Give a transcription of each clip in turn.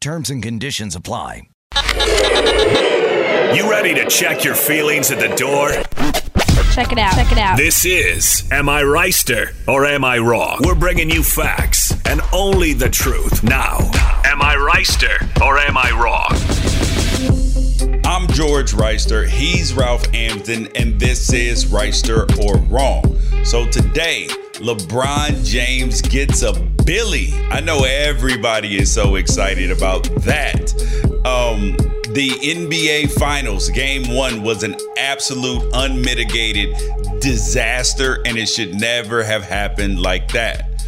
Terms and conditions apply. You ready to check your feelings at the door? Check it out. Check it out. This is Am I Reister or Am I Wrong? We're bringing you facts and only the truth. Now, Am I Reister or Am I Wrong? I'm George Reister. He's Ralph Amden, and this is Reister or Wrong. So today, LeBron James gets a Billy. I know everybody is so excited about that. Um, the NBA Finals, game one, was an absolute unmitigated disaster, and it should never have happened like that.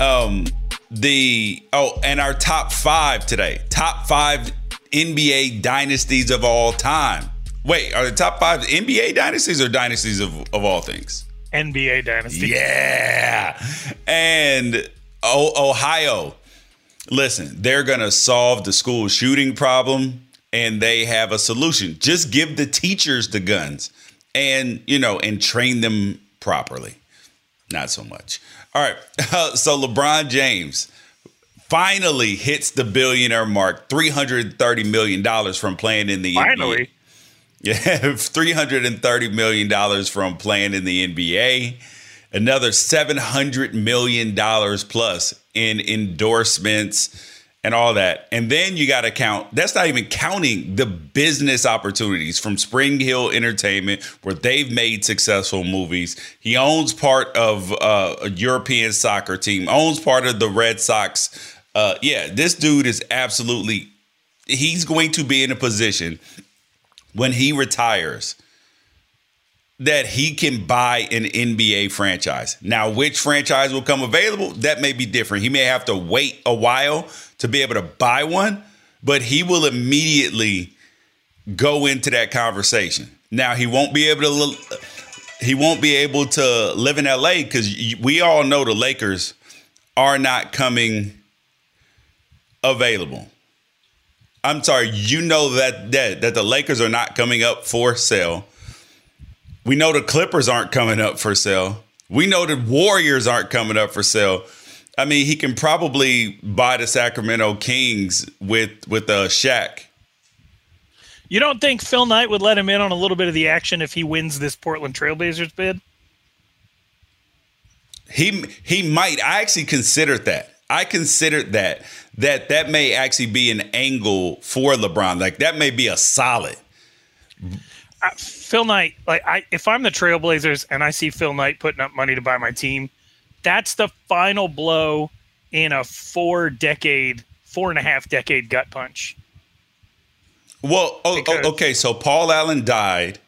Um, the oh, and our top five today, top five NBA dynasties of all time. Wait, are the top five NBA dynasties or dynasties of, of all things? NBA dynasty. Yeah. And oh, Ohio, listen, they're going to solve the school shooting problem and they have a solution. Just give the teachers the guns and, you know, and train them properly. Not so much. All right. so LeBron James finally hits the billionaire mark, $330 million from playing in the Finally. NBA. Yeah, $330 million from playing in the NBA. Another $700 million plus in endorsements and all that. And then you got to count, that's not even counting the business opportunities from SpringHill Entertainment, where they've made successful movies. He owns part of uh, a European soccer team, owns part of the Red Sox. Uh, yeah, this dude is absolutely, he's going to be in a position when he retires that he can buy an NBA franchise. Now, which franchise will come available? That may be different. He may have to wait a while to be able to buy one, but he will immediately go into that conversation. Now, he won't be able to he won't be able to live in LA cuz we all know the Lakers are not coming available. I'm sorry, you know that that that the Lakers are not coming up for sale. We know the Clippers aren't coming up for sale. We know the Warriors aren't coming up for sale. I mean, he can probably buy the Sacramento Kings with with a uh, Shaq. You don't think Phil Knight would let him in on a little bit of the action if he wins this Portland Trailblazers bid? He he might. I actually considered that. I considered that that that may actually be an angle for LeBron. Like that may be a solid. Phil Knight, like I, if I'm the Trailblazers and I see Phil Knight putting up money to buy my team, that's the final blow in a four decade, four and a half decade gut punch. Well, oh, oh, okay, so Paul Allen died.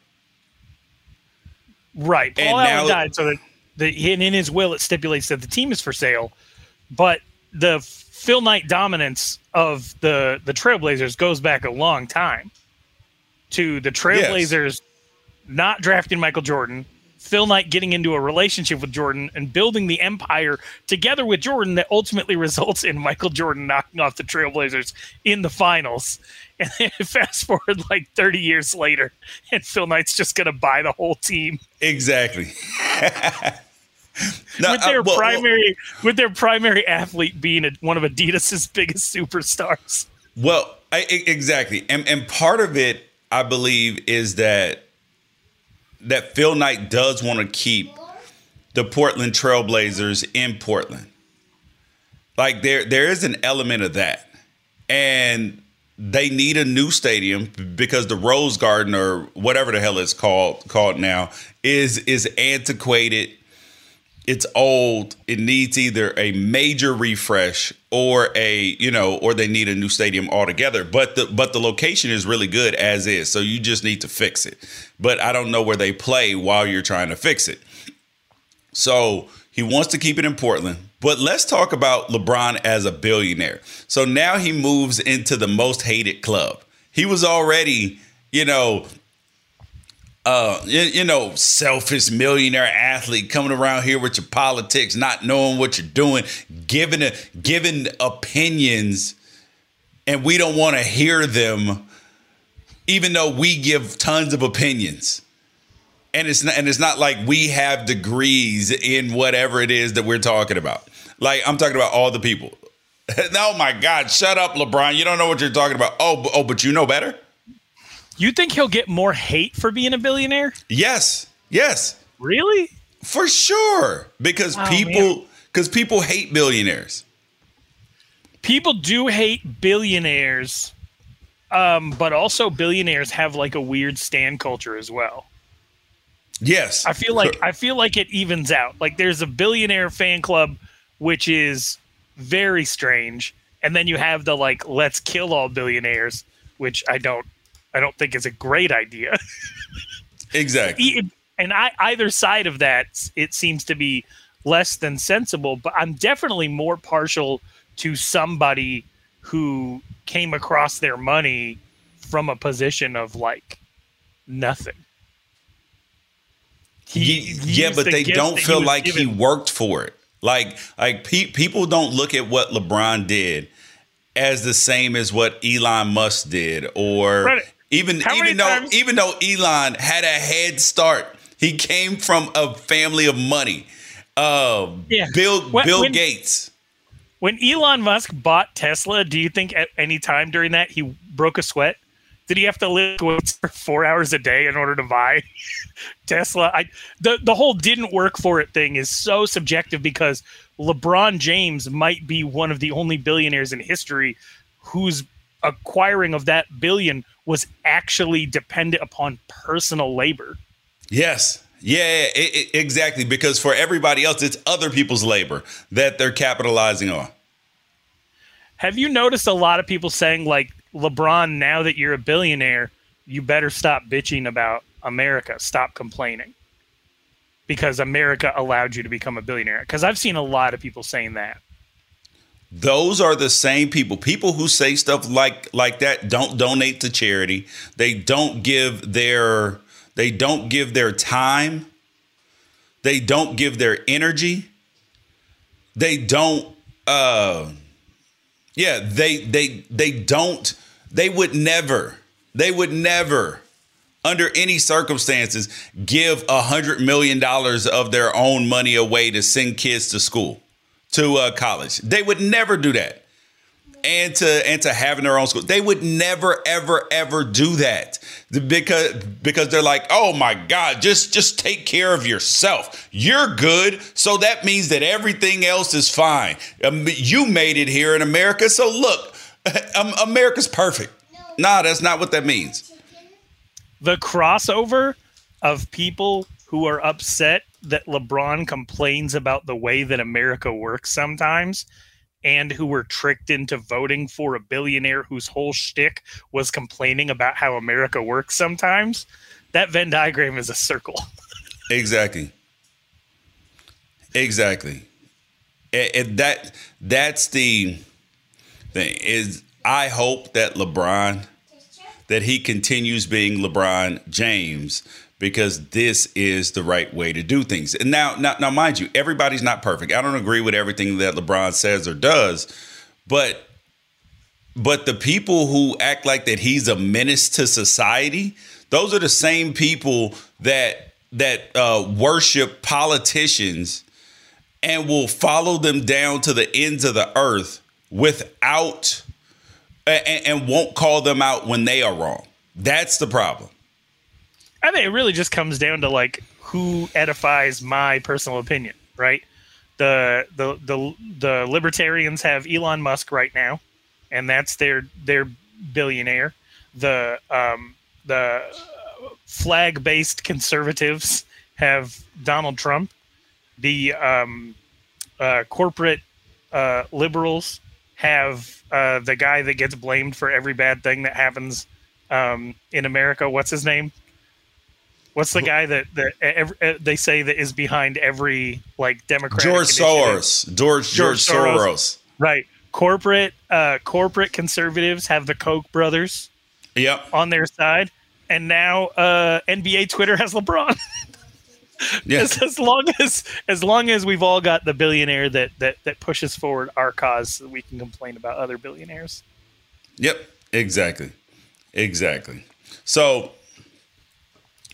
Right, Paul Allen died, so that the, in his will it stipulates that the team is for sale, but the Phil Knight dominance of the the Trailblazers goes back a long time to the Trailblazers yes. not drafting Michael Jordan, Phil Knight getting into a relationship with Jordan and building the empire together with Jordan that ultimately results in Michael Jordan knocking off the Trailblazers in the finals. And then fast forward like 30 years later, and Phil Knight's just going to buy the whole team. Exactly. with their uh, well, primary well, with their primary athlete being a, one of Adidas's biggest superstars. Well, I, exactly, and and part of it, I believe, is that that Phil Knight does want to keep the Portland Trailblazers in Portland. Like there, there is an element of that, and they need a new stadium because the Rose Garden or whatever the hell it's called called now is is antiquated. It's old. It needs either a major refresh or a you know or they need a new stadium altogether. But the but the location is really good as is. So you just need to fix it. But I don't know where they play while you're trying to fix it. So he wants to keep it in Portland. But let's talk about LeBron as a billionaire. So now he moves into the most hated club. He was already, you know, uh, you, you, know, selfish millionaire athlete coming around here with your politics, not knowing what you're doing, giving a, giving opinions, and we don't want to hear them, even though we give tons of opinions and it's not, and it's not like we have degrees in whatever it is that we're talking about. Like I'm talking about all the people. oh my God! Shut up, LeBron. You don't know what you're talking about. Oh, oh, but you know better. You think he'll get more hate for being a billionaire? Yes. Yes. Really? For sure. Because oh, people because people hate billionaires. People do hate billionaires. Um, but also billionaires have like a weird stand culture as well. Yes. I feel like I feel like it evens out. Like there's a billionaire fan club which is very strange, and then you have the like let's kill all billionaires, which I don't I don't think is a great idea. exactly. And I either side of that it seems to be less than sensible, but I'm definitely more partial to somebody who came across their money from a position of like nothing. He yeah, but they don't feel like given. he worked for it. Like like pe- people don't look at what LeBron did as the same as what Elon Musk did, or right. Even How even though times? even though Elon had a head start, he came from a family of money. Uh, yeah. Bill when, Bill when, Gates. When Elon Musk bought Tesla, do you think at any time during that he broke a sweat? Did he have to lift weights for four hours a day in order to buy Tesla? I the the whole didn't work for it thing is so subjective because LeBron James might be one of the only billionaires in history whose acquiring of that billion was actually dependent upon personal labor. Yes. Yeah, it, it, exactly. Because for everybody else, it's other people's labor that they're capitalizing on. Have you noticed a lot of people saying like LeBron, now that you're a billionaire, you better stop bitching about America. Stop complaining because America allowed you to become a billionaire. Because I've seen a lot of people saying that. Those are the same people. People who say stuff like like that don't donate to charity. They don't give their they don't give their time. They don't give their energy. They don't uh yeah, they they they don't they would never, they would never under any circumstances, give a hundred million dollars of their own money away to send kids to school, to uh, college. They would never do that. And to and to having their own school, they would never, ever, ever do that because because they're like, oh my God, just just take care of yourself. You're good, so that means that everything else is fine. Um, you made it here in America, so look, um, America's perfect. Nah, that's not what that means the crossover of people who are upset that LeBron complains about the way that America works sometimes and who were tricked into voting for a billionaire whose whole shtick was complaining about how America works sometimes. That Venn diagram is a circle. exactly. Exactly. And that that's the thing is I hope that LeBron that he continues being LeBron James because this is the right way to do things. And now, now, now, mind you, everybody's not perfect. I don't agree with everything that LeBron says or does, but but the people who act like that he's a menace to society, those are the same people that that uh, worship politicians and will follow them down to the ends of the earth without and, and won't call them out when they are wrong. That's the problem. I think it really just comes down to like who edifies my personal opinion, right? The the the the libertarians have Elon Musk right now, and that's their their billionaire. The um the flag based conservatives have Donald Trump. The um uh, corporate uh, liberals have uh, the guy that gets blamed for every bad thing that happens um, in America. What's his name? What's the guy that that every, uh, they say that is behind every like Democrat? George Soros. George George, Soros. Soros. Right. Corporate uh, corporate conservatives have the Koch brothers. Yep. On their side, and now uh, NBA Twitter has LeBron. Yes. As, as, long as as long as we've all got the billionaire that that that pushes forward our cause, so we can complain about other billionaires. Yep, exactly, exactly. So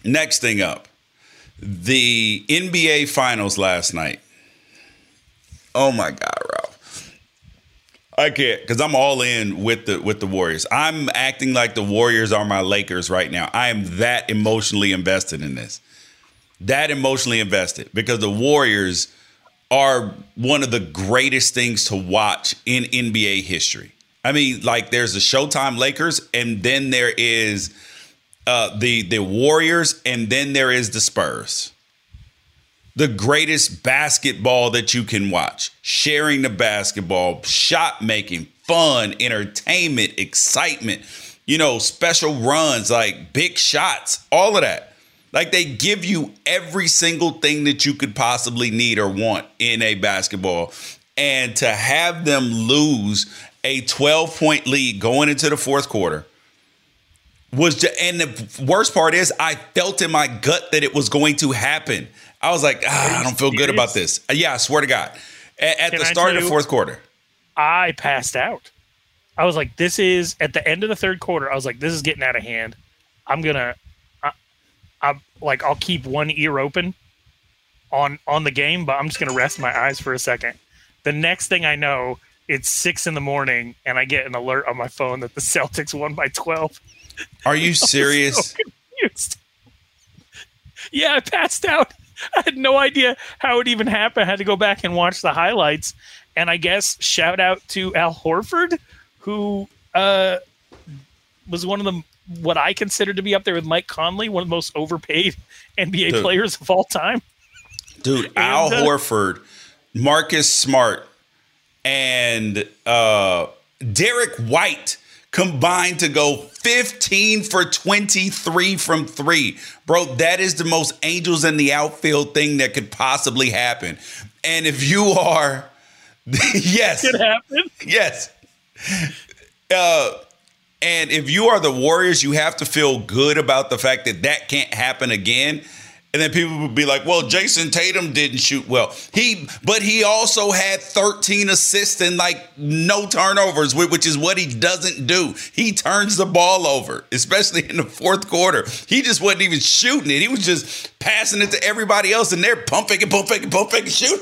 next thing up, the NBA Finals last night. Oh my God, Ralph. I can't because I'm all in with the with the Warriors. I'm acting like the Warriors are my Lakers right now. I am that emotionally invested in this that emotionally invested because the Warriors are one of the greatest things to watch in NBA history. I mean, like there's the Showtime Lakers, and then there is uh, the the Warriors, and then there is the Spurs. The greatest basketball that you can watch, sharing the basketball, shot making, fun, entertainment, excitement, you know, special runs, like big shots, all of that. Like they give you every single thing that you could possibly need or want in a basketball. And to have them lose a 12 point lead going into the fourth quarter was just, and the worst part is I felt in my gut that it was going to happen. I was like, ah, I don't feel good about this. Yeah, I swear to God. At, at the start of the fourth quarter, I passed out. I was like, this is at the end of the third quarter. I was like, this is getting out of hand. I'm gonna I'm like I'll keep one ear open on on the game, but I'm just gonna rest my eyes for a second. The next thing I know, it's six in the morning, and I get an alert on my phone that the Celtics won by twelve. Are you serious? So yeah, I passed out. I had no idea how it even happened. I had to go back and watch the highlights. And I guess shout out to Al Horford, who uh, was one of the what I consider to be up there with Mike Conley, one of the most overpaid NBA Dude. players of all time. Dude, and, Al uh, Horford, Marcus Smart, and uh, Derrick White combined to go 15 for 23 from three. Bro, that is the most angels in the outfield thing that could possibly happen. And if you are, yes, it happen. Yes. Uh, and if you are the Warriors, you have to feel good about the fact that that can't happen again. And then people would be like, "Well, Jayson Tatum didn't shoot well. He, but he also had 13 assists and like no turnovers, which is what he doesn't do. He turns the ball over, especially in the fourth quarter. He just wasn't even shooting it. He was just passing it to everybody else, and they're pump faking, pump faking, pump faking, shoot.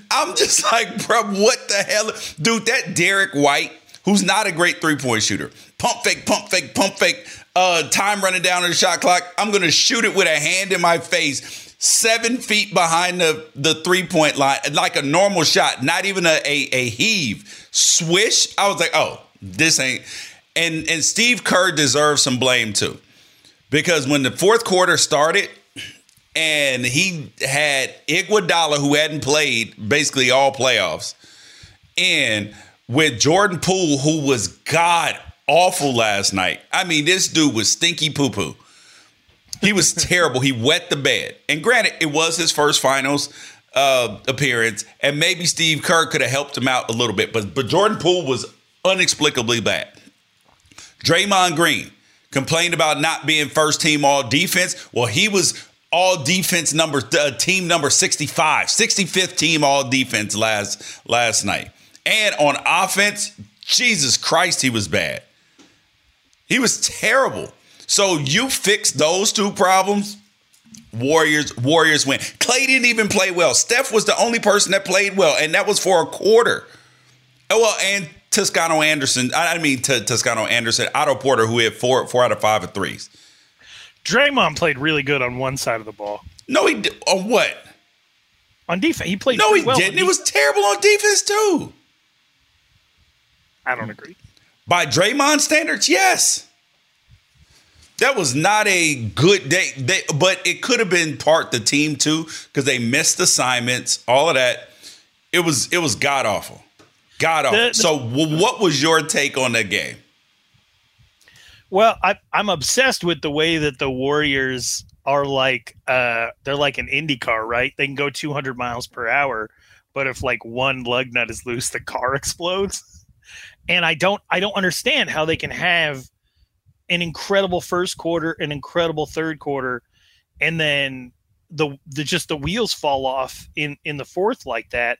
I'm just like, bro, what the hell, dude? That Derrick White, who's not a great three point shooter, pump fake, pump fake, pump fake uh, time running down on the shot clock. I'm going to shoot it with a hand in my face, seven feet behind the, the three point line, like a normal shot, not even a, a, a heave. Swish. I was like, oh, this ain't. And, and Steve Kerr deserves some blame too. Because when the fourth quarter started, and he had Iguodala, who hadn't played basically all playoffs, and with Jordan Poole, who was god awful last night. I mean, this dude was stinky poo poo. He was terrible. He wet the bed. And granted, it was his first finals uh, appearance, and maybe Steve Kerr could have helped him out a little bit, but but Jordan Poole was inexplicably bad. Draymond Green complained about not being first team all defense. Well, he was all defense number uh, team number 65, 65th team all defense last last night. And on offense, Jesus Christ, he was bad. He was terrible. So you fix those two problems, Warriors Warriors win. Klay didn't even play well. Steph was the only person that played well, and that was for a quarter. Oh, well, and Toscano Anderson. I mean, T- Toscano Anderson, Otto Porter, who had four four out of five of threes. Draymond played really good on one side of the ball. No, he did. On what? On defense, he played. No, he well didn't. He was terrible on defense too. I don't agree. By Draymond standards, yes. That was not a good day, they, but it could have been part the team too because they missed assignments, all of that. It was it was god awful, god awful. The- the- so, w- what was your take on that game? Well, I, I'm obsessed with the way that the Warriors are like uh, they're like an Indy car, right? They can go 200 miles per hour, but if like one lug nut is loose, the car explodes. And I don't I don't understand how they can have an incredible first quarter, an incredible third quarter, and then the the just the wheels fall off in in the fourth like that.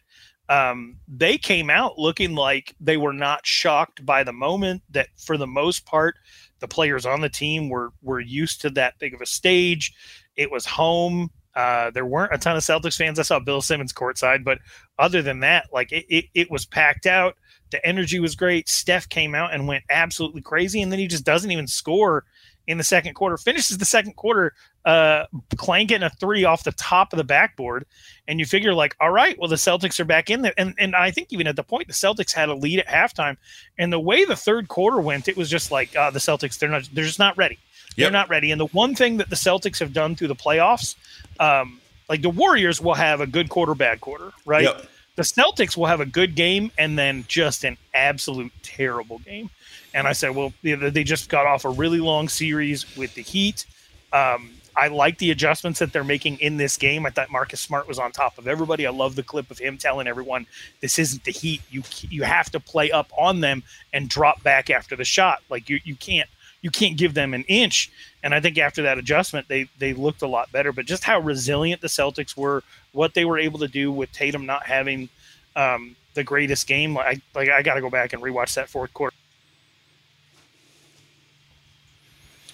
Um, they came out looking like they were not shocked by the moment. That for the most part, the players on the team were were used to that big of a stage. It was home. Uh, there weren't a ton of Celtics fans. I saw Bill Simmons courtside, but other than that, like it, it, it was packed out. The energy was great. Steph came out and went absolutely crazy, and then he just doesn't even score in the second quarter. Finishes the second quarter, uh, clanking a three off the top of the backboard, and you figure like, all right, well the Celtics are back in there, and and I think even at the point the Celtics had a lead at halftime, and the way the third quarter went, it was just like uh, the Celtics they're not they're just not ready. They're Yep. not ready. And the one thing that the Celtics have done through the playoffs, um, like the Warriors will have a good quarter, bad quarter, right? Yep. The Celtics will have a good game and then just an absolute terrible game. And I said, well, they just got off a really long series with the Heat. Um, I like the adjustments that they're making in this game. I thought Marcus Smart was on top of everybody. I love the clip of him telling everyone, "This isn't the Heat. You you have to play up on them and drop back after the shot. Like you you can't you can't give them an inch." And I think after that adjustment, they they looked a lot better. But just how resilient the Celtics were, what they were able to do with Tatum not having um, the greatest game. Like like I got to go back and rewatch that fourth quarter.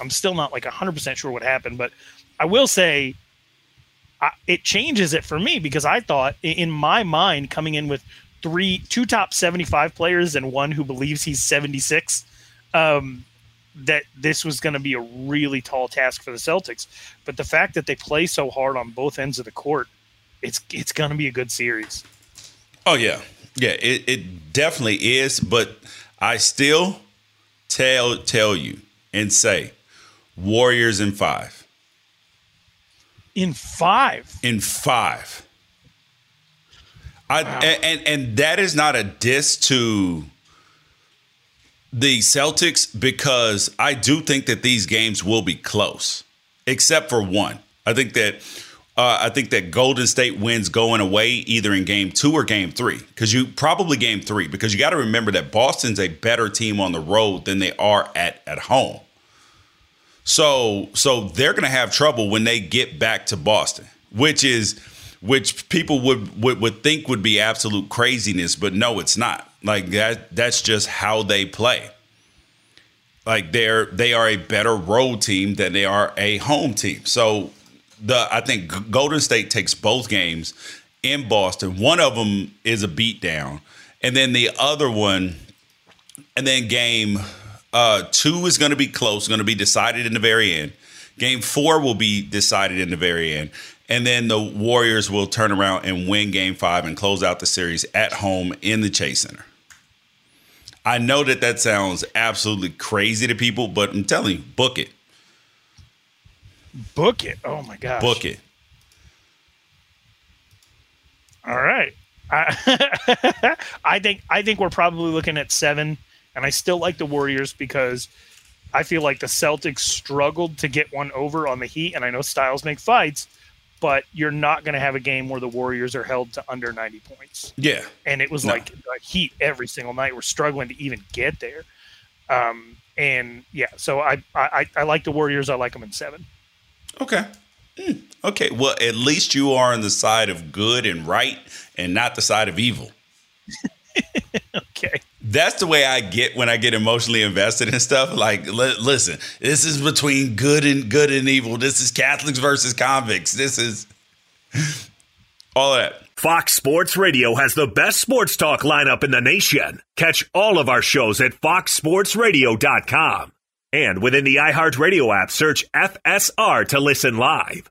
I'm still not like 100% sure what happened, but I will say I, it changes it for me because I thought in my mind coming in with three two top 75 players and one who believes he's 76 um, that this was going to be a really tall task for the Celtics but the fact that they play so hard on both ends of the court it's it's going to be a good series Oh yeah, yeah. It, it definitely is, but I still tell tell you and say Warriors in five. in 5 in five. I and, and and that is not a diss to the Celtics because I do think that these games will be close, except for one. I think that uh, I think that Golden State wins going away either in game two or game three because you probably game three because you got to remember that Boston's a better team on the road than they are at at home. So so they're to have trouble when they get back to Boston, which is which people would, would would think would be absolute craziness, but no, it's not. Like that that's just how they play. Like they're they are a better road team than they are a home team. So the I think Golden State takes both games in Boston. One of them is a beatdown, and then the other one, and then game uh, two is going to be close, going to be decided in the very end. Game four will be decided in the very end. And then the Warriors will turn around and win game five and close out the series at home in the Chase Center. I know that that sounds absolutely crazy to people, but I'm telling you, book it. Book it. Oh my gosh. Book it. All right. I, I think I think we're probably looking at seven, and I still like the Warriors because I feel like the Celtics struggled to get one over on the Heat, and I know styles make fights, but you're not going to have a game where the Warriors are held to under 90 points. Yeah. And it was no. like Heat every single night. We're struggling to even get there. Um, and yeah, so I, I, I like the Warriors. I like them in seven. Okay. Mm, okay. Well, at least you are on the side of good and right and not the side of evil. okay. That's the way I get when I get emotionally invested in stuff. Like, li- listen, this is between good and good and evil. This is Catholics versus convicts. This is all that. Fox Sports Radio has the best sports talk lineup in the nation. Catch all of our shows at foxsportsradio.com. And within the iHeartRadio app, search FSR to listen live.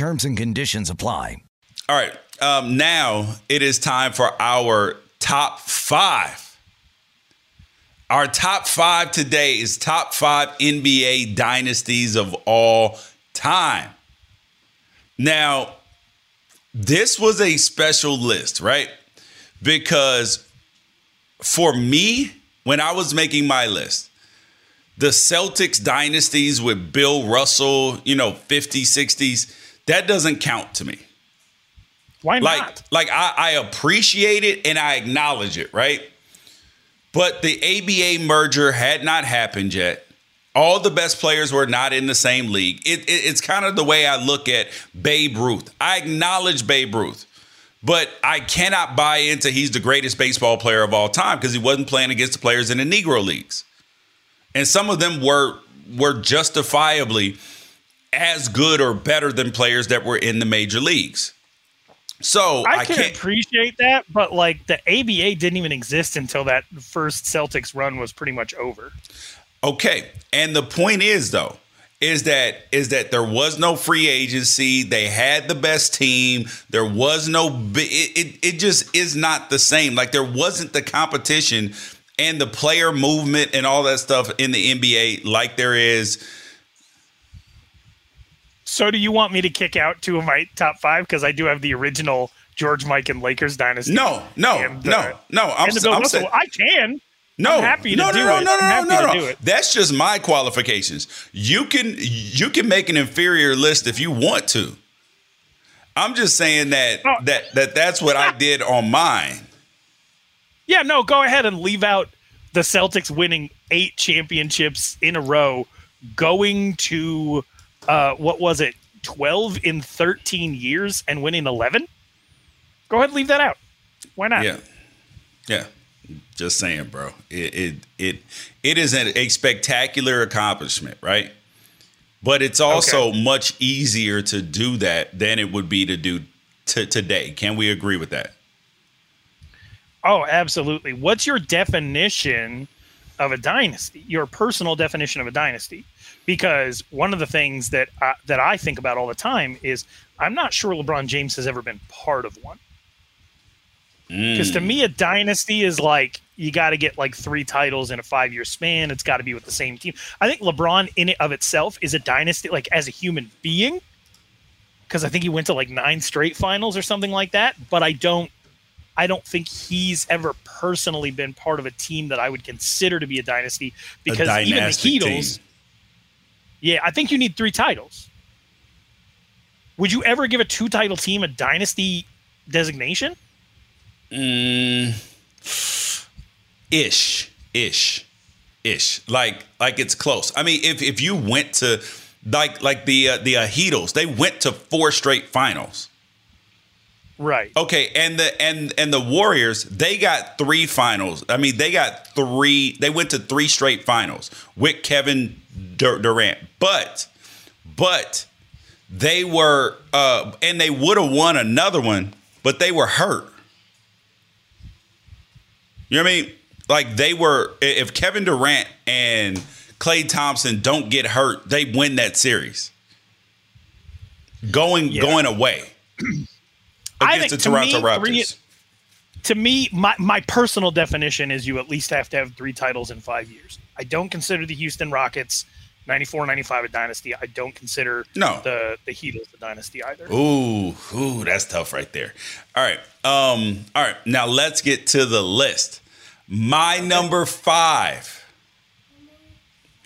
Terms and conditions apply. All right. Um, now it is time for our top five. Our top five today is top five NBA dynasties of all time. Now, this was a special list, right? Because for me, when I was making my list, the Celtics dynasties with Bill Russell, you know, 50s, 60s, that doesn't count to me. Why not? Like, like I, I appreciate it and I acknowledge it, right? But the ABA merger had not happened yet. All the best players were not in the same league. It, it, it's kind of the way I look at Babe Ruth. I acknowledge Babe Ruth, but I cannot buy into he's the greatest baseball player of all time because he wasn't playing against the players in the Negro leagues, and some of them were were justifiably as good or better than players that were in the major leagues. So I, I can can't. appreciate that, but like the ABA didn't even exist until that first Celtics run was pretty much over. Okay. And the point is though, is that is that there was no free agency. They had the best team. There was no it, it it just is not the same. Like there wasn't the competition and the player movement and all that stuff in the NBA like there is. So do you want me to kick out two of my top five because I do have the original George Mikan Lakers dynasty? No, no, and, no, no. I'm, the I'm saying I can. no, I'm happy to no, do no, it. no, no, no, no, no. That's just my qualifications. You can you can make an inferior list if you want to. I'm just saying that Oh. that that that's what I did on mine. Yeah, no, go ahead and leave out the Celtics winning eight championships in a row, going to uh, what was it, twelve in thirteen years, and winning eleven. Go ahead, and leave that out. Why not? Yeah, yeah. Just saying, bro. It it it, it is an, a spectacular accomplishment, right? But it's also much easier to do that than it would be to do t- today. Can we agree with that? Oh, absolutely. What's your definition of a dynasty? Your personal definition of a dynasty? Because one of the things that I, that I think about all the time is I'm not sure LeBron James has ever been part of one. Because to hmm. me, a dynasty is like you got to get like three titles in a five year span. It's got to be with the same team. I think LeBron, in it of itself, is a dynasty, like as a human being. Because I think he went to like nine straight finals or something like that. But I don't, I don't think he's ever personally been part of a team that I would consider to be a dynasty. Because a even the Heatles, team. Yeah, I think you need three titles. Would you ever give a two title team a dynasty designation? Mm, ish, ish, ish. Like like it's close. I mean, if if you went to like like the uh, the uh, Heatles, they went to four straight finals. Right. Okay, and the and and the Warriors, they got three finals. I mean, they got three. They went to three straight finals with Kevin Dur- Durant. But but they were uh and they would have won another one, but they were hurt. You know what I mean? Like they were if Kevin Durant and Klay Thompson don't get hurt, they win that series. Going Yeah. going away I against think the to Toronto me, Raptors. three- to me, my, my personal definition is you at least have to have three titles in five years. I don't consider the Houston Rockets 94 95 a dynasty. I don't consider No. the, the Heat as a dynasty either. Ooh, ooh, that's tough right there. All right. Um, all right. Now let's get to the list. My number five.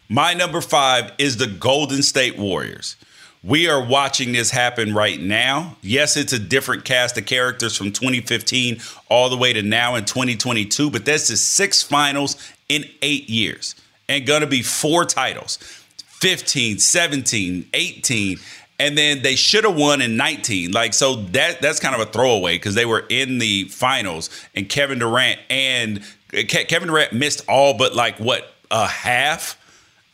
My number five is the Golden State Warriors. We are watching this happen right now. Yes, it's a different cast of characters from 2015 all the way to now in 2022, but that's the six finals in eight years and gonna be four titles 15, 17, 18. And then they should have won in 19. Like, so that that's kind of a throwaway because they were in the finals and Kevin Durant and eh, Ke- Kevin Durant missed all but like what, a half?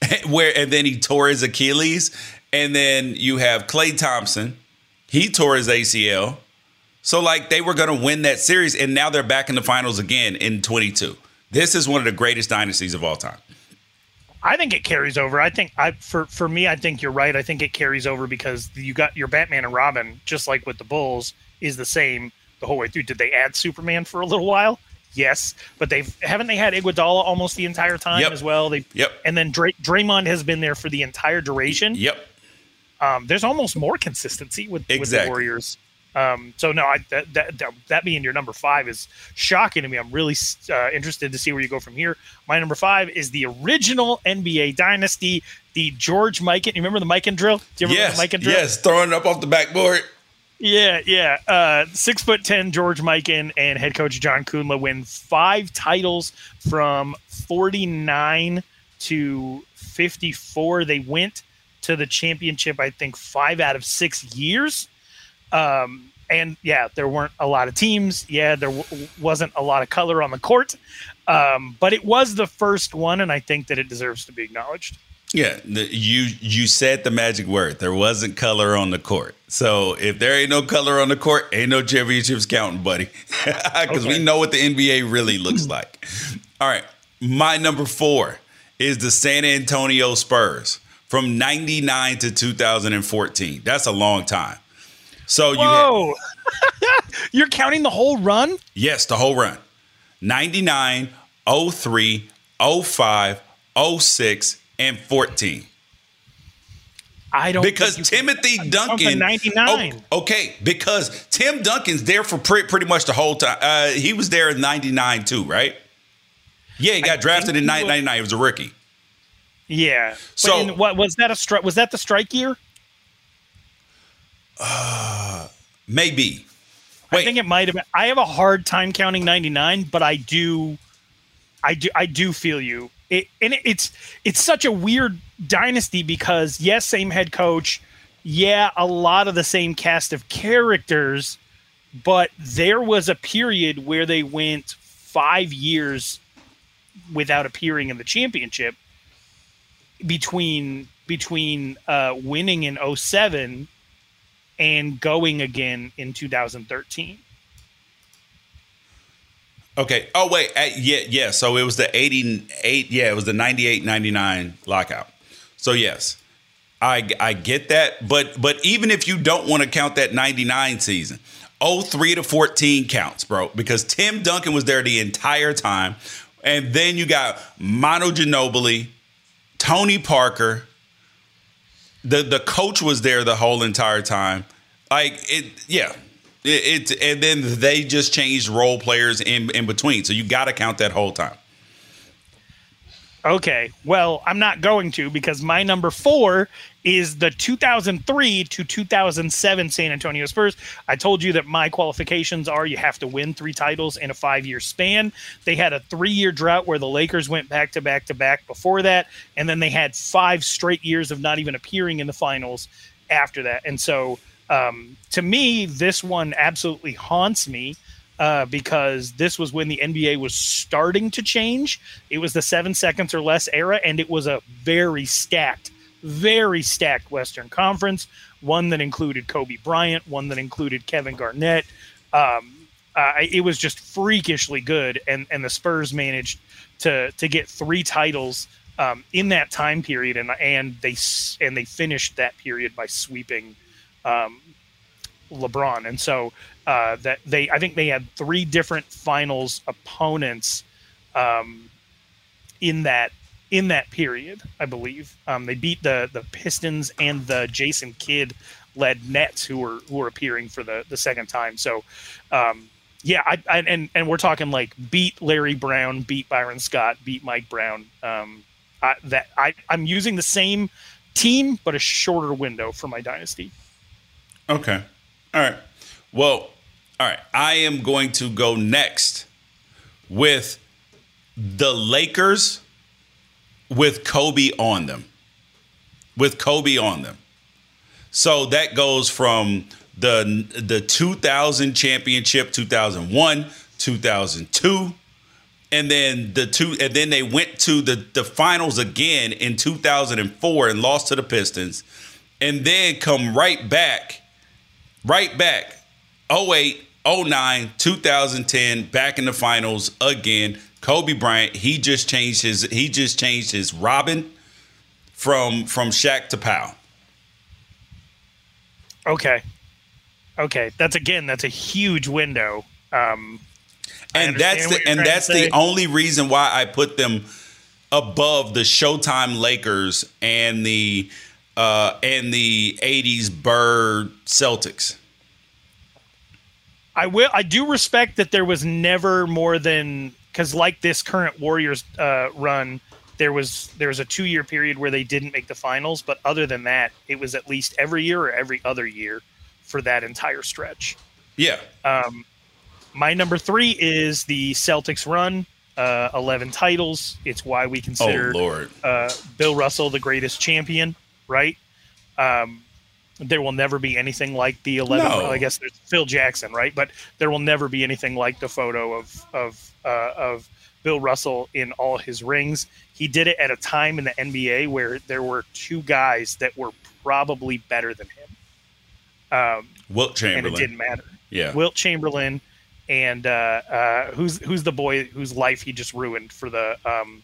where and then he tore his Achilles, and then you have Klay Thompson, he tore his ACL. So like they were going to win that series, and now they're back in the finals again in 22. This is one of the greatest dynasties of all time. I think it carries over. I think I for for me, I think you're right. I think it carries over because you got your Batman and Robin, just like with the Bulls, is the same the whole way through. Did they add Superman for a little while? Yes, but they've haven't they had Iguodala almost the entire time Yep. as well. They Yep. and then Dray, Draymond has been there for the entire duration. Yep. Um, there's almost more consistency with, with the Warriors. Um, so no, I, that, that that that being your number five is shocking to me. I'm really uh, interested to see where you go from here. My number five is the original NBA dynasty, the George Mikan. You remember the Mikan drill? Do you remember Yes. the Mikan drill? Yes. Throwing it up off the backboard. Yeah, yeah. Uh, six foot ten George Mikan and head coach John Kundla win five titles from forty nine to 54. They went to the championship, I think, five out of six years. Um, and yeah, there weren't a lot of teams. Yeah, there w- wasn't a lot of color on the court. Um, but it was the first one, and I think that it deserves to be acknowledged. Yeah, the, you you said the magic word. There wasn't color on the court. So if there ain't no color on the court, ain't no championships counting, buddy. Because okay. we know what the NBA really looks like. All right, my number four is the San Antonio Spurs from '99 to 2014. That's a long time. So Whoa. you you're counting the whole run? Yes, the whole run. 99, 03, 05, 06, and 14. I don't because Timothy Duncan 99. Oh, okay, because Tim Duncan's there for pretty, pretty much the whole time. Uh, he was there in 99 too, right? Yeah, he got I drafted in 1999. He was a rookie. Yeah. So what was that a strike? Was that the strike year? Uh, maybe. Wait. I think it might have been. I have a hard time counting 99, but I do, I do, I do feel you. It, and it, it's it's such a weird dynasty because yes, same head coach, yeah, a lot of the same cast of characters, but there was a period where they went five years without appearing in the championship between between uh, winning in 07 and going again in 2013. Okay. Oh wait, uh, yeah, yeah. So it was the 88 yeah, it was the 98 99 lockout. So yes. I I get that, but but even if you don't want to count that 99 season, 03 to 14 counts, bro, because Tim Duncan was there the entire time. And then you got Manu Ginobili, Tony Parker. The the coach was there the whole entire time. Like it, yeah. It, it and then they just changed role players in in between. So you got to count that whole time. Okay. Well, I'm not going to because my number four is the 2003 to 2007 San Antonio Spurs. I told you that my qualifications are you have to win three titles in a five year span. They had a three year drought where the Lakers went back to back to back before that. And then they had five straight years of not even appearing in the finals after that. And so um, to me, this one absolutely haunts me uh, because this was when the NBA was starting to change. It was the seven seconds or less era, and it was a very stacked, very stacked Western Conference. One that included Kobe Bryant, one that included Kevin Garnett. Um, uh, it was just freakishly good, and and the Spurs managed to to get three titles um, in that time period, and and they and they finished that period by sweeping um, LeBron, and so uh, that they I think they had three different finals opponents um, in that in that period. I believe um, they beat the the Pistons and the Jason Kidd led Nets who were who were appearing for the the second time. So. Um, yeah, I, I, and and we're talking like beat Larry Brown, beat Byron Scott, beat Mike Brown. Um, I, that I I'm using the same team but a shorter window for my dynasty. Okay, all right. Well, all right, I am going to go next with the Lakers with Kobe on them. With Kobe on them. So that goes from the the 2000 championship, 2001, 2002, and then the two and then they went to the the finals again in 2004 and lost to the Pistons and then come right back right back 08 09, 2010, back in the finals again. Kobe Bryant, he just changed his he just changed his Robin from from Shaq to Pau. Okay. Okay. That's again, that's a huge window. Um and that's the and that's the only reason why I put them above the Showtime Lakers and the uh and the 80s Bird Celtics. I will. I do respect that there was never more than because like this current Warriors uh, run, there was there was a two year period where they didn't make the finals, but other than that, it was at least every year or every other year for that entire stretch. Yeah. Um, my number three is the Celtics run uh, 11 titles. It's why we consider Oh, Lord. Uh, Bill Russell the greatest champion, right? Um, there will never be anything like the 11. No. I guess there's Phil Jackson, right? But there will never be anything like the photo of of uh, of Bill Russell in all his rings. He did it at a time in the NBA where there were two guys that were probably better than him. Um, Wilt Chamberlain. and it didn't matter. Yeah. Wilt Chamberlain and uh, uh, who's who's the boy whose life he just ruined for the um,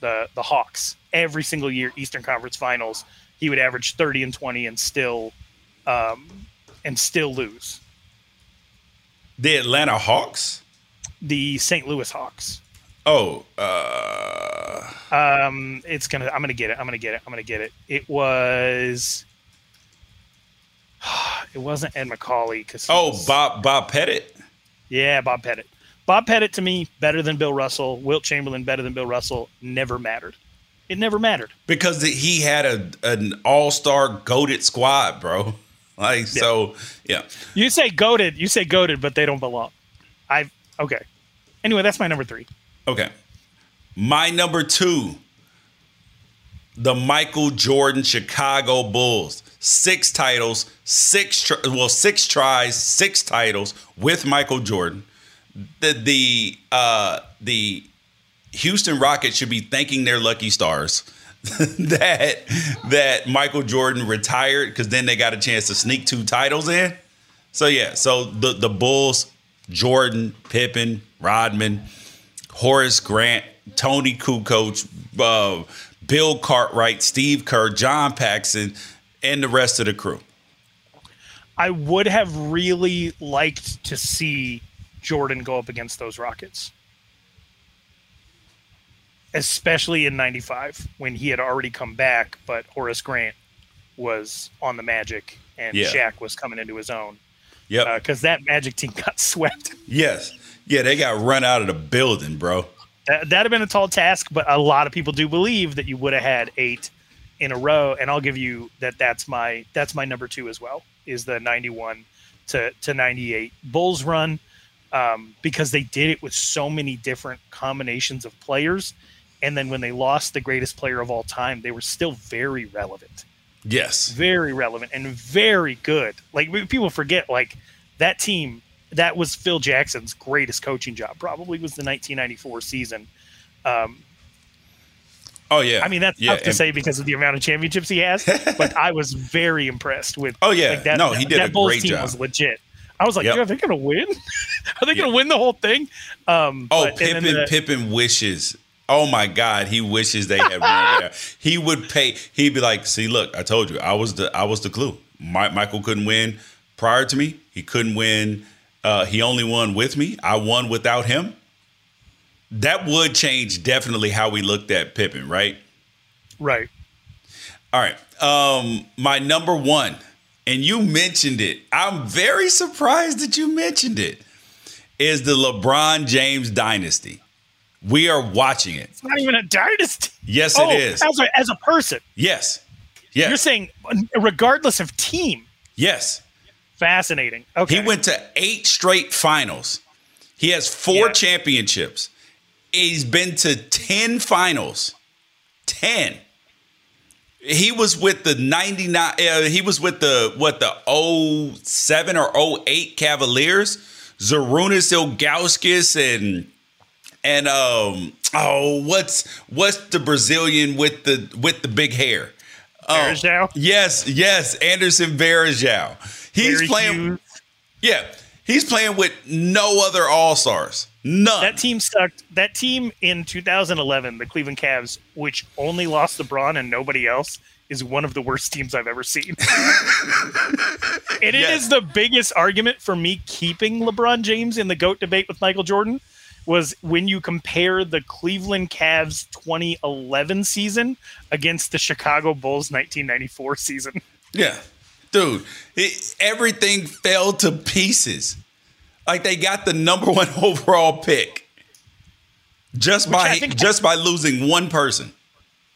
the the Hawks. Every single year, Eastern Conference Finals, he would average thirty and twenty and still um, and still lose. the Atlanta Hawks? The St. Louis Hawks. Oh, uh, Um, it's gonna. I'm gonna get it. I'm gonna get it. I'm gonna get it. It was. It wasn't Ed Macauley because oh, Bob Bob Pettit. Yeah, Bob Pettit. Bob Pettit to me better than Bill Russell. Wilt Chamberlain better than Bill Russell. Never mattered. It never mattered. because he had a an all star goaded squad, bro. Like so, yeah. You say goaded. You say goaded, but they don't belong. I okay. Anyway, that's my number three. Okay, my number two, the Michael Jordan Chicago Bulls. Six titles, six tr- well, six tries, six titles with Michael Jordan. The the uh, the Houston Rockets should be thanking their lucky stars that that Michael Jordan retired because then they got a chance to sneak two titles in. So yeah, so the the Bulls, Jordan, Pippen, Rodman, Horace Grant, Toni Kukoc, uh, Bill Cartwright, Steve Kerr, John Paxson, and the rest of the crew. I would have really liked to see Jordan go up against those Rockets. Especially in 95 when he had already come back, but Horace Grant was on the Magic and Yeah. Shaq was coming into his own. Yep. Because that Magic team got swept. yes. Yeah, they got run out of the building, bro. That, that'd have been a tall task, but a lot of people do believe that you would have had eight in a row, and I'll give you that. That's my that's my number two as well. Is the ninety one to to ninety eight Bulls run um, because they did it with so many different combinations of players, and then when they lost the greatest player of all time, they were still very relevant Yes. very relevant and very good. Like people forget, like that team that was Phil Jackson's greatest coaching job. Probably was the 1994 season. Um, Oh yeah. I mean that's yeah, tough to say because of the amount of championships he has. but I was very impressed with. Oh, yeah. like, that, No, he did that a Bulls great team job. was legit. I was like, Yep. "Dude, are they going to win? are they going to win the whole thing? Um, Oh, but- Pippen, the- Pippen wishes. Oh my God, he wishes they had won there. He would pay. He'd be like, "See, look, I told you, I was the, I was the clue. My, Michael couldn't win prior to me. He couldn't win. Uh, he only won with me. I won without him. That would change definitely how we looked at Pippen, right? right. All right. Um, my number one, and you mentioned it. I'm very surprised that you mentioned it. Is the LeBron James dynasty? We are watching it. It's not even a dynasty. Yes, oh, it is. As a, as a person, Yes. Yes. you're saying regardless of team. yes. Fascinating. Okay. He went to eight straight finals. He has four Yeah. championships. He's been to 10 finals. 10. He was with the 99 uh, he was with the what the 07 or 08 Cavaliers, Zydrunas Ilgauskas and and um oh what's what's the Brazilian with the with the big hair? Oh, yes, yes, Anderson Varejao. He's Larry playing Hughes. yeah, he's playing with no other All Stars. None. That team sucked. That team in 2011, the Cleveland Cavs, which only lost LeBron and nobody else, is one of the worst teams I've ever seen. and it Yes. is the biggest argument for me keeping LeBron James in the GOAT debate with Michael Jordan was when you compare the Cleveland Cavs 2011 season against the Chicago Bulls 1994 season. yeah, dude, it, everything fell to pieces. Like they got the number one overall pick just Which by just by losing one person.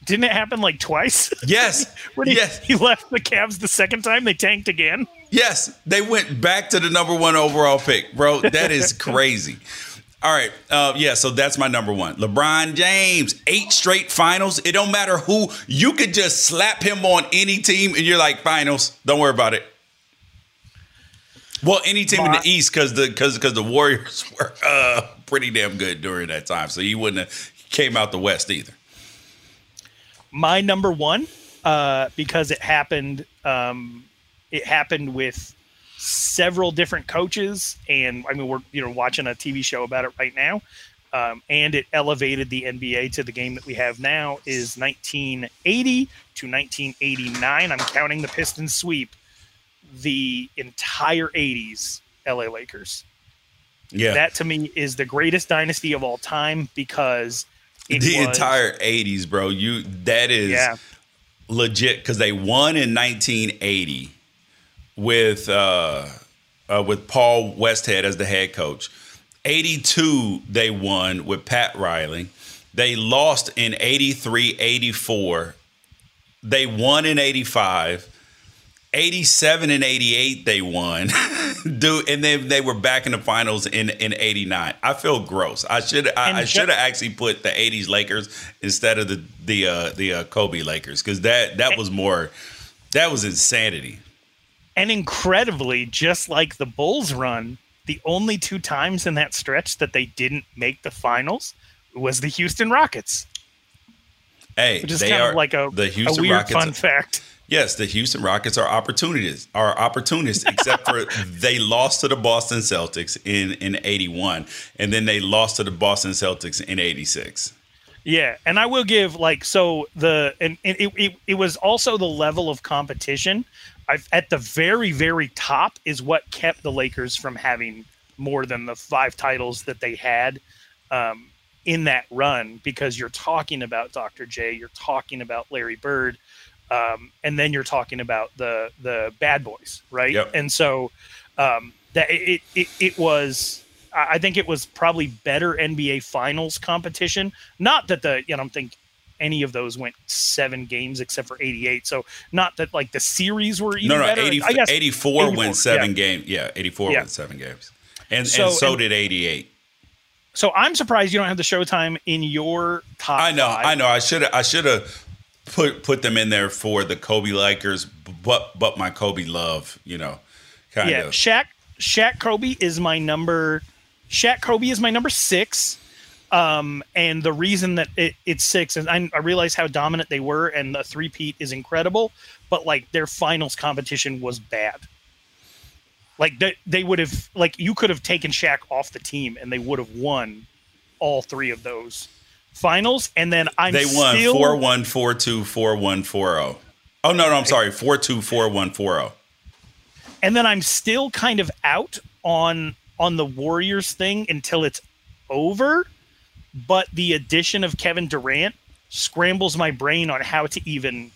Didn't it happen like twice? Yes, when he, yes, he left the Cavs the second time, they tanked again. yes. They went back to the number one overall pick, bro. That is crazy. All right. Uh, yeah, so that's my number one. LeBron James, eight straight finals. It don't matter who. You could just slap him on any team and you're like, finals. Don't worry about it. Well, any team in the East because the because because the Warriors were uh, pretty damn good during that time, so he wouldn't have came out the West either. My number one, uh, because it happened. Um, it happened with several different coaches, and I mean we're you know watching a TV show about it right now, um, and it elevated the NBA to the game that we have now. Is 1980 to 1989. I'm counting the Pistons sweep the entire 80s LA Lakers. Yeah. That to me is the greatest dynasty of all time because the was, entire 80s, bro. You that is Yeah. legit cuz they won in 1980 with uh, uh with Paul Westhead as the head coach. 82 they won with Pat Riley. They lost in 83, 84. They won in 85. 87 and 88 they won dude and then they were back in the finals in in 89 i feel gross i should i, I should have actually put the 80s lakers instead of the the uh the uh, kobe lakers because that that was more that was insanity And incredibly, just like the Bulls run, the only two times in that stretch that they didn't make the finals was the Houston Rockets, hey which is they kind are of like a, the a weird rockets fun fact. Yes, the Houston Rockets are opportunists. Are opportunists, except for they lost to the Boston Celtics in in '81, and then they lost to the Boston Celtics in '86. Yeah, and I will give like so the and, and it, it it was also the level of competition. I've, at the very very top is what kept the Lakers from having more than the five titles that they had um, in that run because you're talking about Dr. J, you're talking about Larry Bird, um, and then you're talking about the the Bad Boys, right? Yep. And so um, that it, it it was I think it was probably better NBA Finals competition. Not that the you know I don't think any of those went seven games except for 88. So not that like the series were even No, no, better. 80, I guess 84, 84, went seven yeah. games. Yeah, 84 Yeah. went seven games, and So- and so and- did 88. So I'm surprised you don't have the Showtime in your top. I know, five. I know. I should I should have put put them in there for the Kobe Lakers, but but my Kobe love, you know, kind yeah, of. Shaq Shaq Kobe is my number. Shaq Kobe is my number six. Um, and the reason that it, it's six, and I, I realize how dominant they were, and the three peat is incredible, but like their finals competition was bad. Like they, they would have, like you could have taken Shaq off the team, and they would have won all three of those finals. And then I'm They won still, four one four two four one four zero. Oh no, no, I'm sorry, four two four one four oh. zero. and then I'm still kind of out on on the Warriors thing until it's over. But the addition of Kevin Durant scrambles my brain on how to even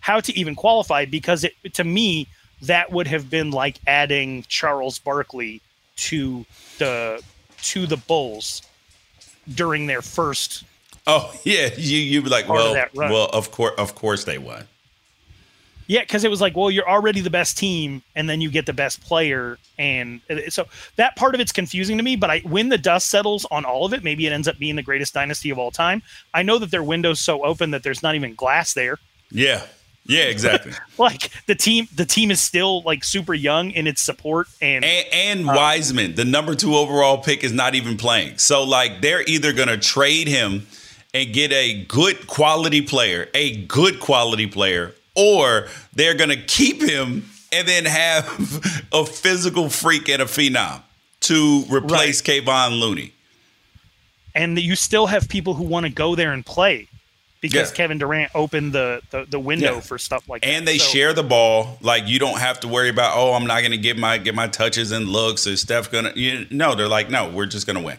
how to even qualify because it to me that would have been like adding Charles Barkley to the to the Bulls during their first Oh yeah, you you be like, well, well, of course, of course they won. Yeah, because it was like, well, you're already the best team, and then you get the best player, and so that part of it's confusing to me. But I, when the dust settles on all of it, maybe it ends up being the greatest dynasty of all time. I know that their window's so open that there's not even glass there. Yeah, yeah, exactly. Like the team, the team is still like super young in its support, and, and, and Wiseman, the number two overall pick, is not even playing. So like they're either gonna trade him and get a good quality player, a good quality player, or they're gonna keep him and then have a physical freak and a phenom to replace Kevon Looney. and you still have people who want to go there and play because Yeah. Kevin Durant opened the the, the window Yeah. for stuff like and that. And they So- share the ball. Like you don't have to worry about oh I'm not going to get my get my touches and looks. Is Steph gonna? You, no, they're like no, we're just going to win.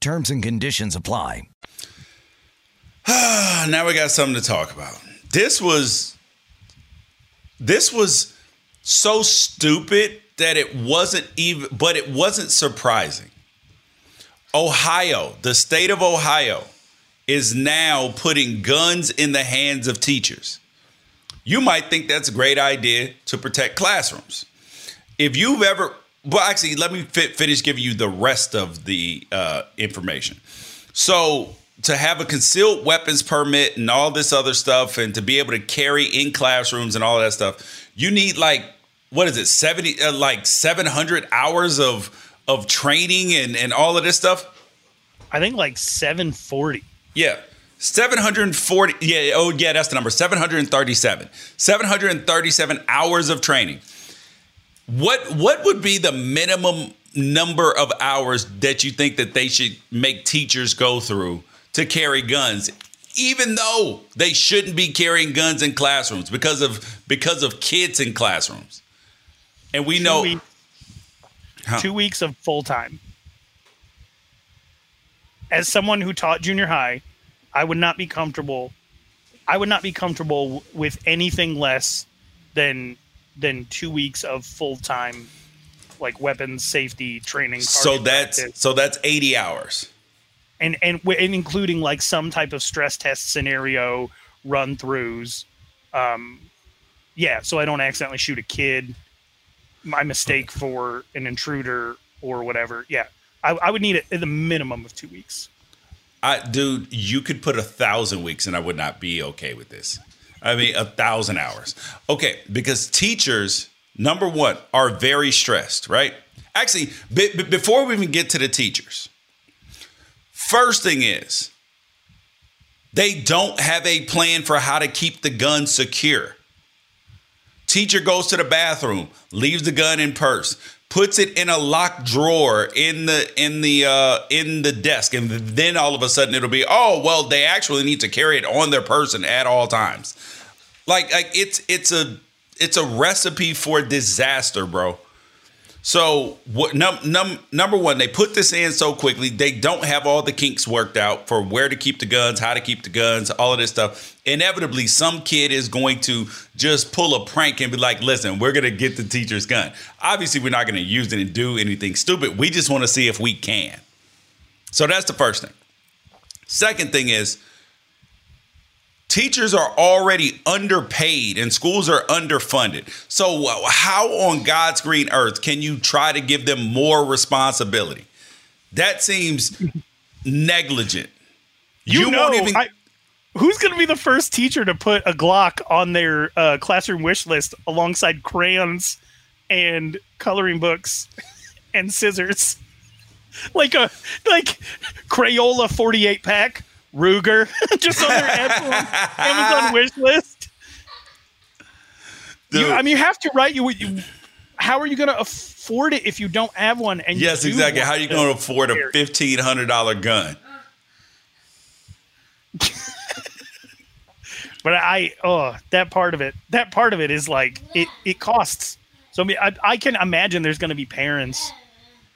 Terms and conditions apply. now we got something to talk about. This was this was so stupid that it wasn't even but it wasn't surprising. Ohio, the state of Ohio is now putting guns in the hands of teachers. You might think that's a great idea to protect classrooms. If you've ever well, actually, let me fit, finish giving you the rest of the uh, information. So, to have a concealed weapons permit and all this other stuff, and to be able to carry in classrooms and all that stuff, you need like what is it, seventy, uh, like seven hundred hours of of training and and all of this stuff. I think like seven forty. Yeah. 740 yeah oh yeah that's the number 737 737 hours of training what what would be the minimum number of hours that you think that they should make teachers go through to carry guns even though they shouldn't be carrying guns in classrooms because of because of kids in classrooms and we Two know week- Huh. Two weeks of full time. As someone who taught junior high, I would not be comfortable. I would not be comfortable with anything less than than two weeks of full time, like weapons safety training. so that's practice. so that's 80 hours and and and including like some type of stress test scenario run throughs. Um, yeah, so I don't accidentally shoot a kid. My mistake for an intruder or whatever. Yeah, I, I would need it at the minimum of two weeks. I, dude, you could put a thousand weeks and I would not be okay with this. I mean, a thousand hours. Okay, because teachers, number one, are very stressed, right? Actually, be, be- before we even get to the teachers, first thing is they don't have a plan for how to keep the gun secure. Teacher goes to the bathroom, leaves the gun in purse, puts it in a locked drawer in the in the uh, in the desk, and then all of a sudden it'll be oh well they actually need to carry it on their person at all times. Like like it's it's a it's a recipe for disaster, bro. So what num, num, number one, they put this in so quickly. They don't have all the kinks worked out for where to keep the guns, how to keep the guns, all of this stuff. Inevitably, some kid is going to just pull a prank and be like, "Listen, we're gonna get the teacher's gun." Obviously, we're not gonna use it and do anything stupid. We just want to see if we can. So that's the first thing. Second thing is teachers are already underpaid and schools are underfunded. So, how on God's green earth can you try to give them more responsibility? That seems negligent. You, you know, even. I, who's going to be the first teacher to put a Glock on their uh, classroom wish list alongside crayons and coloring books and scissors? Like a like Crayola 48 pack Ruger, just on their Amazon, wish list. You, I mean, you have to, right? You, you how are you going to afford it if you don't have one? And yes, exactly. How are you going to afford a fifteen hundred dollar gun? but I, oh, that part of it, that part of it is like it. It costs. So I mean, I, I can imagine there's going to be parents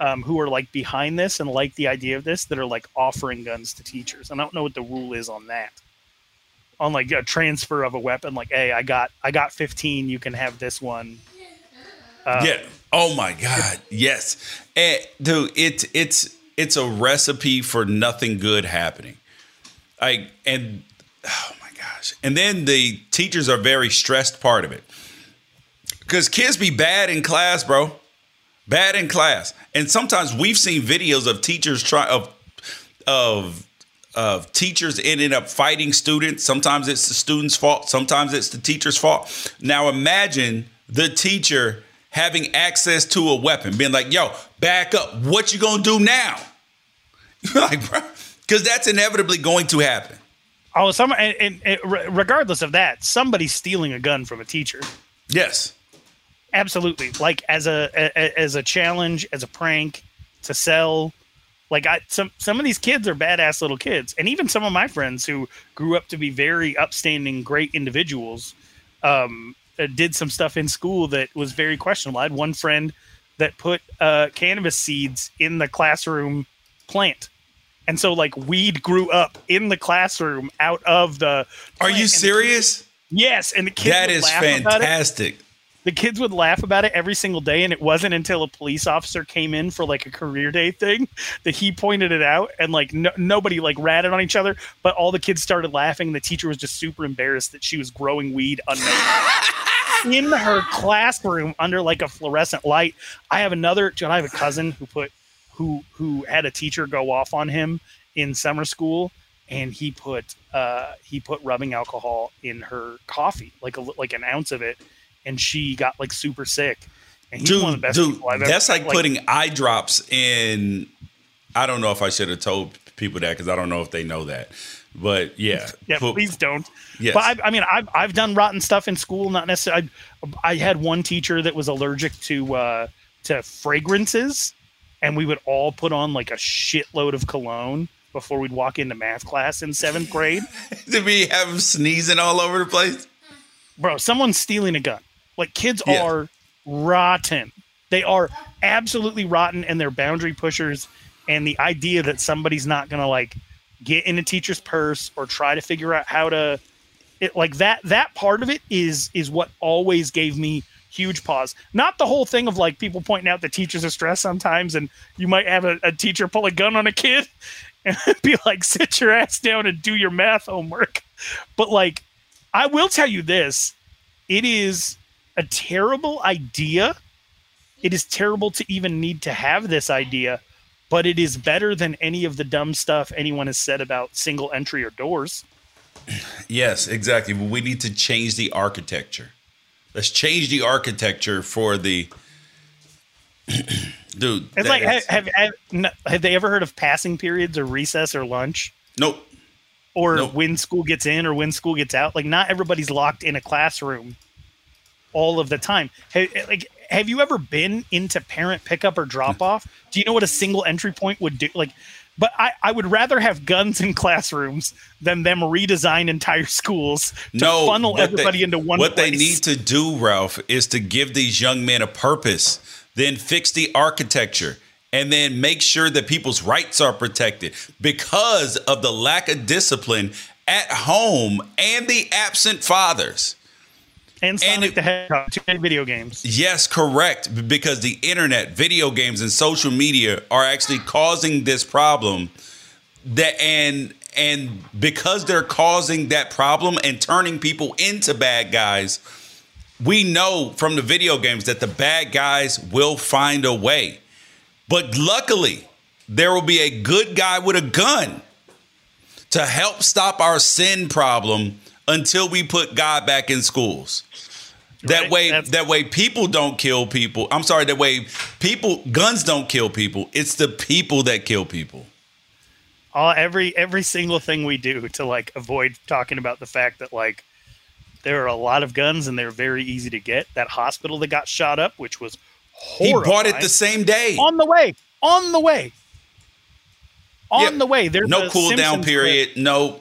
um, who are like behind this and like the idea of this that are like offering guns to teachers. And I don't know what the rule is on that. On like a transfer of a weapon, like, hey, I got I got 15, you can have this one. Uh, yeah. Oh my God. Yes. And, dude, it's it's it's a recipe for nothing good happening. I and oh my gosh. And then the teachers are very stressed part of it. Because kids be bad in class, bro bad in class. And sometimes we've seen videos of teachers try of of of teachers ending up fighting students. Sometimes it's the student's fault. Sometimes it's the teacher's fault. Now imagine the teacher having access to a weapon, being like, "Yo, back up! What you gonna do now?" like, bro, because that's inevitably going to happen. Oh, some and, and, and regardless of that, somebody's stealing a gun from a teacher. Yes. Absolutely. Like as a, a as a challenge, as a prank to sell. Like I some some of these kids are badass little kids, and even some of my friends who grew up to be very upstanding, great individuals, um, uh, did some stuff in school that was very questionable. I had one friend that put uh, cannabis seeds in the classroom plant. And so like weed grew up in the classroom out of the Are you serious? yes, and the kids That is fantastic the kids would laugh about it every single day and it wasn't until a police officer came in for like a career day thing that he pointed it out and like no, nobody like ratted on each other but all the kids started laughing the teacher was just super embarrassed that she was growing weed in her classroom under like a fluorescent light i have another i have a cousin who put who who had a teacher go off on him in summer school and he put uh he put rubbing alcohol in her coffee like a like an ounce of it and she got like super sick. And he's dude, one of the best dude, That's like, like putting eye drops in. I don't know if I should have told people that because I don't know if they know that. But yeah, yeah, put, please don't. Yes. But I, I, mean, I've I've done rotten stuff in school. Not necessarily. I, I had one teacher that was allergic to uh, to fragrances, and we would all put on like a shitload of cologne before we'd walk into math class in seventh grade. Did we have sneezing all over the place? Bro, someone's stealing a gun. Like kids yeah. are rotten. They are absolutely rotten and they're boundary pushers. And the idea that somebody's not gonna like get in a teacher's purse or try to figure out how to it like that that part of it is is what always gave me huge pause. Not the whole thing of like people pointing out that teachers are stressed sometimes and you might have a, a teacher pull a gun on a kid and be like, sit your ass down and do your math homework. But like, I will tell you this it is a terrible idea. It is terrible to even need to have this idea, but it is better than any of the dumb stuff anyone has said about single entry or doors. Yes, exactly. But we need to change the architecture. Let's change the architecture for the dude. It's like have, have, have, have they ever heard of passing periods or recess or lunch? Nope. Or nope. when school gets in or when school gets out. Like not everybody's locked in a classroom all of the time. Have, like, have you ever been into parent pickup or drop off? Do you know what a single entry point would do? Like, But I, I would rather have guns in classrooms than them redesign entire schools to no, funnel everybody they, into one What place. they need to do, Ralph, is to give these young men a purpose, then fix the architecture, and then make sure that people's rights are protected because of the lack of discipline at home and the absent fathers. And Sonic the Hedgehog, many video games. Yes, correct. Because the internet, video games, and social media are actually causing this problem. That and and because they're causing that problem and turning people into bad guys, we know from the video games that the bad guys will find a way. But luckily, there will be a good guy with a gun to help stop our sin problem until we put God back in schools. That Right, way, that's- that way, people don't kill people. I'm sorry. That way, people guns don't kill people. It's the people that kill people. all every every single thing we do to like avoid talking about the fact that like there are a lot of guns and they're very easy to get. That hospital that got shot up, which was He bought it the same day. on the way, on the way, on Yeah, the way. There's no cool down Simpsons period. No,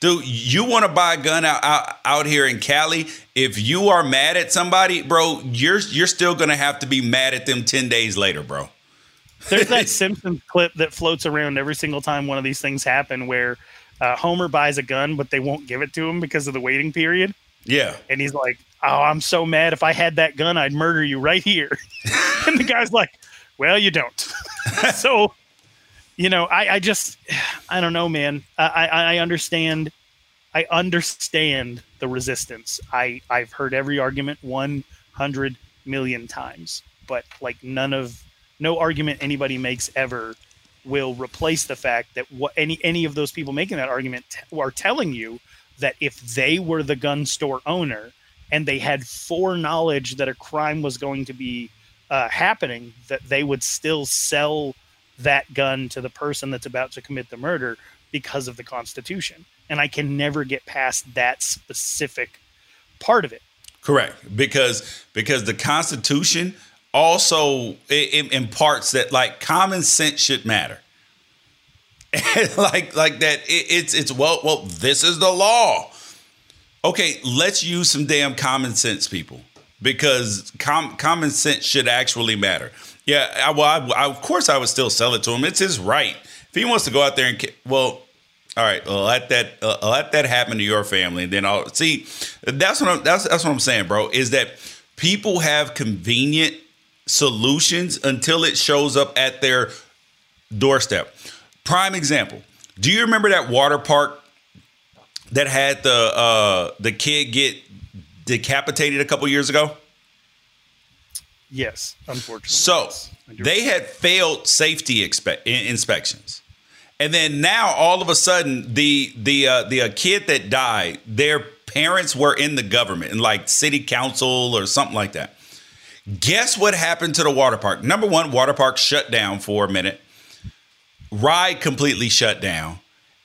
dude, you want to buy a gun out, out out here in Cali? If you are mad at somebody, bro, you're you're still gonna have to be mad at them ten days later, bro. There's that Simpsons clip that floats around every single time one of these things happen where uh, Homer buys a gun, but they won't give it to him because of the waiting period. Yeah, And he's like, Oh, I'm so mad. If I had that gun, I'd murder you right here. and the guy's like, Well, you don't. so, you know, I, I just, I don't know, man. I, I, I understand. I understand the resistance. I, I've heard every argument 100 million times, but like none of, no argument anybody makes ever will replace the fact that what any any of those people making that argument t- are telling you that if they were the gun store owner and they had foreknowledge that a crime was going to be uh, happening, that they would still sell that gun to the person that's about to commit the murder because of the Constitution. And I can never get past that specific part of it. correct. Because because the Constitution also imparts that like common sense should matter. like like that it, it's it's well well this is the law okay let's use some damn common sense people because com- common sense should actually matter yeah I, well I, I, of course i would still sell it to him it's his right if he wants to go out there and well all right let that uh, let that happen to your family and then i'll see that's what i'm that's, that's what i'm saying bro is that people have convenient solutions until it shows up at their doorstep. Prime example. Do you remember that water park that had the uh, the kid get decapitated a couple years ago? Yes, unfortunately. So yes, they had failed safety expe- inspections, and then now all of a sudden the the uh, the uh, kid that died, their parents were in the government, in like city council or something like that. Guess what happened to the water park? Number one, water park shut down for a minute. Ride completely shut down,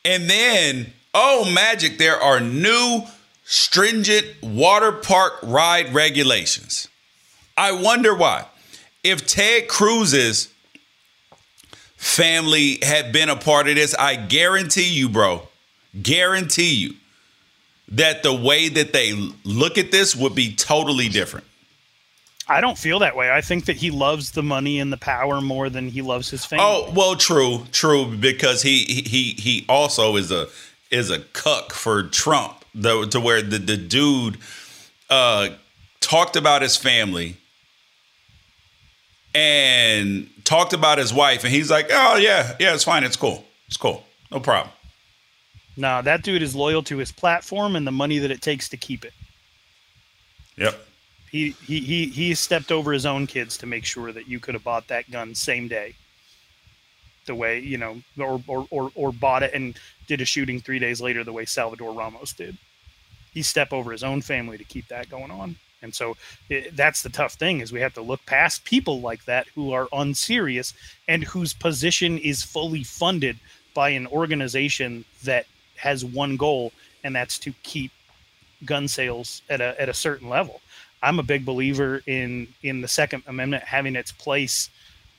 and then oh magic, there are new stringent water park ride regulations. I wonder why. If Ted Cruz's family had been a part of this, I guarantee you, bro, guarantee you that the way that they look at this would be totally different. I don't feel that way. I think that he loves the money and the power more than he loves his family. Oh, well, true, true, because he he he also is a is a cuck for Trump, though, to where the the dude uh talked about his family and talked about his wife, and he's like, "Oh yeah, yeah, it's fine, it's cool, it's cool, no problem." No, that dude is loyal to his platform and the money that it takes to keep it. Yep. He he he he stepped over his own kids to make sure that you could have bought that gun same day. The way you know, or or or, or bought it and did a shooting three days later, the way Salvador Ramos did. He stepped over his own family to keep that going on, and so it, that's the tough thing is we have to look past people like that who are unserious and whose position is fully funded by an organization that has one goal, and that's to keep gun sales at a at a certain level. I'm a big believer in in the Second Amendment having its place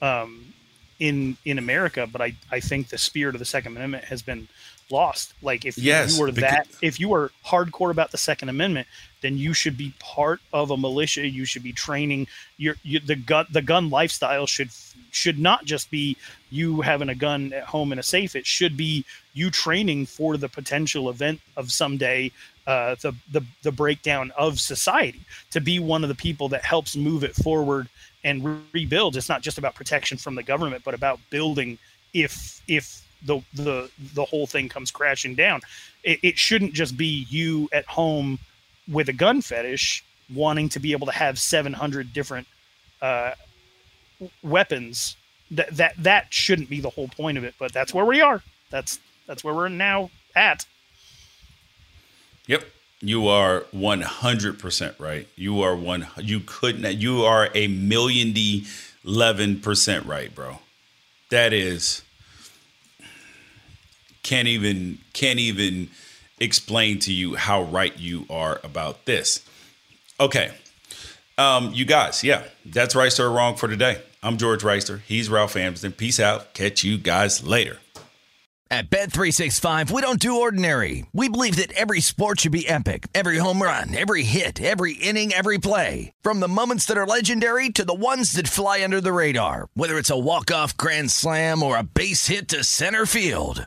um, in in America, but I I think the spirit of the Second Amendment has been lost. Like if Yes, you were that if you were hardcore about the Second Amendment, then you should be part of a militia. You should be training your, your the gun the gun lifestyle should should not just be you having a gun at home in a safe. It should be you training for the potential event of someday uh, the the the breakdown of society to be one of the people that helps move it forward and re- rebuild. It's not just about protection from the government, but about building if if the the the whole thing comes crashing down. It, it shouldn't just be you at home with a gun fetish wanting to be able to have 700 different uh, weapons. That that that shouldn't be the whole point of it. But that's where we are. That's that's where we're now at. Yep. You are 100% right. You are one you couldn't you are a million d 11% right, bro. That is can't even can't even explain to you how right you are about this. Okay. Um, you guys, yeah, that's right or wrong for today. I'm George Reister. He's Ralph Amsden. Peace out. Catch you guys later. At Bet365, we don't do ordinary. We believe that every sport should be epic. Every home run, every hit, every inning, every play. From the moments that are legendary to the ones that fly under the radar. Whether it's a walk-off grand slam or a base hit to center field.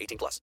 18 plus.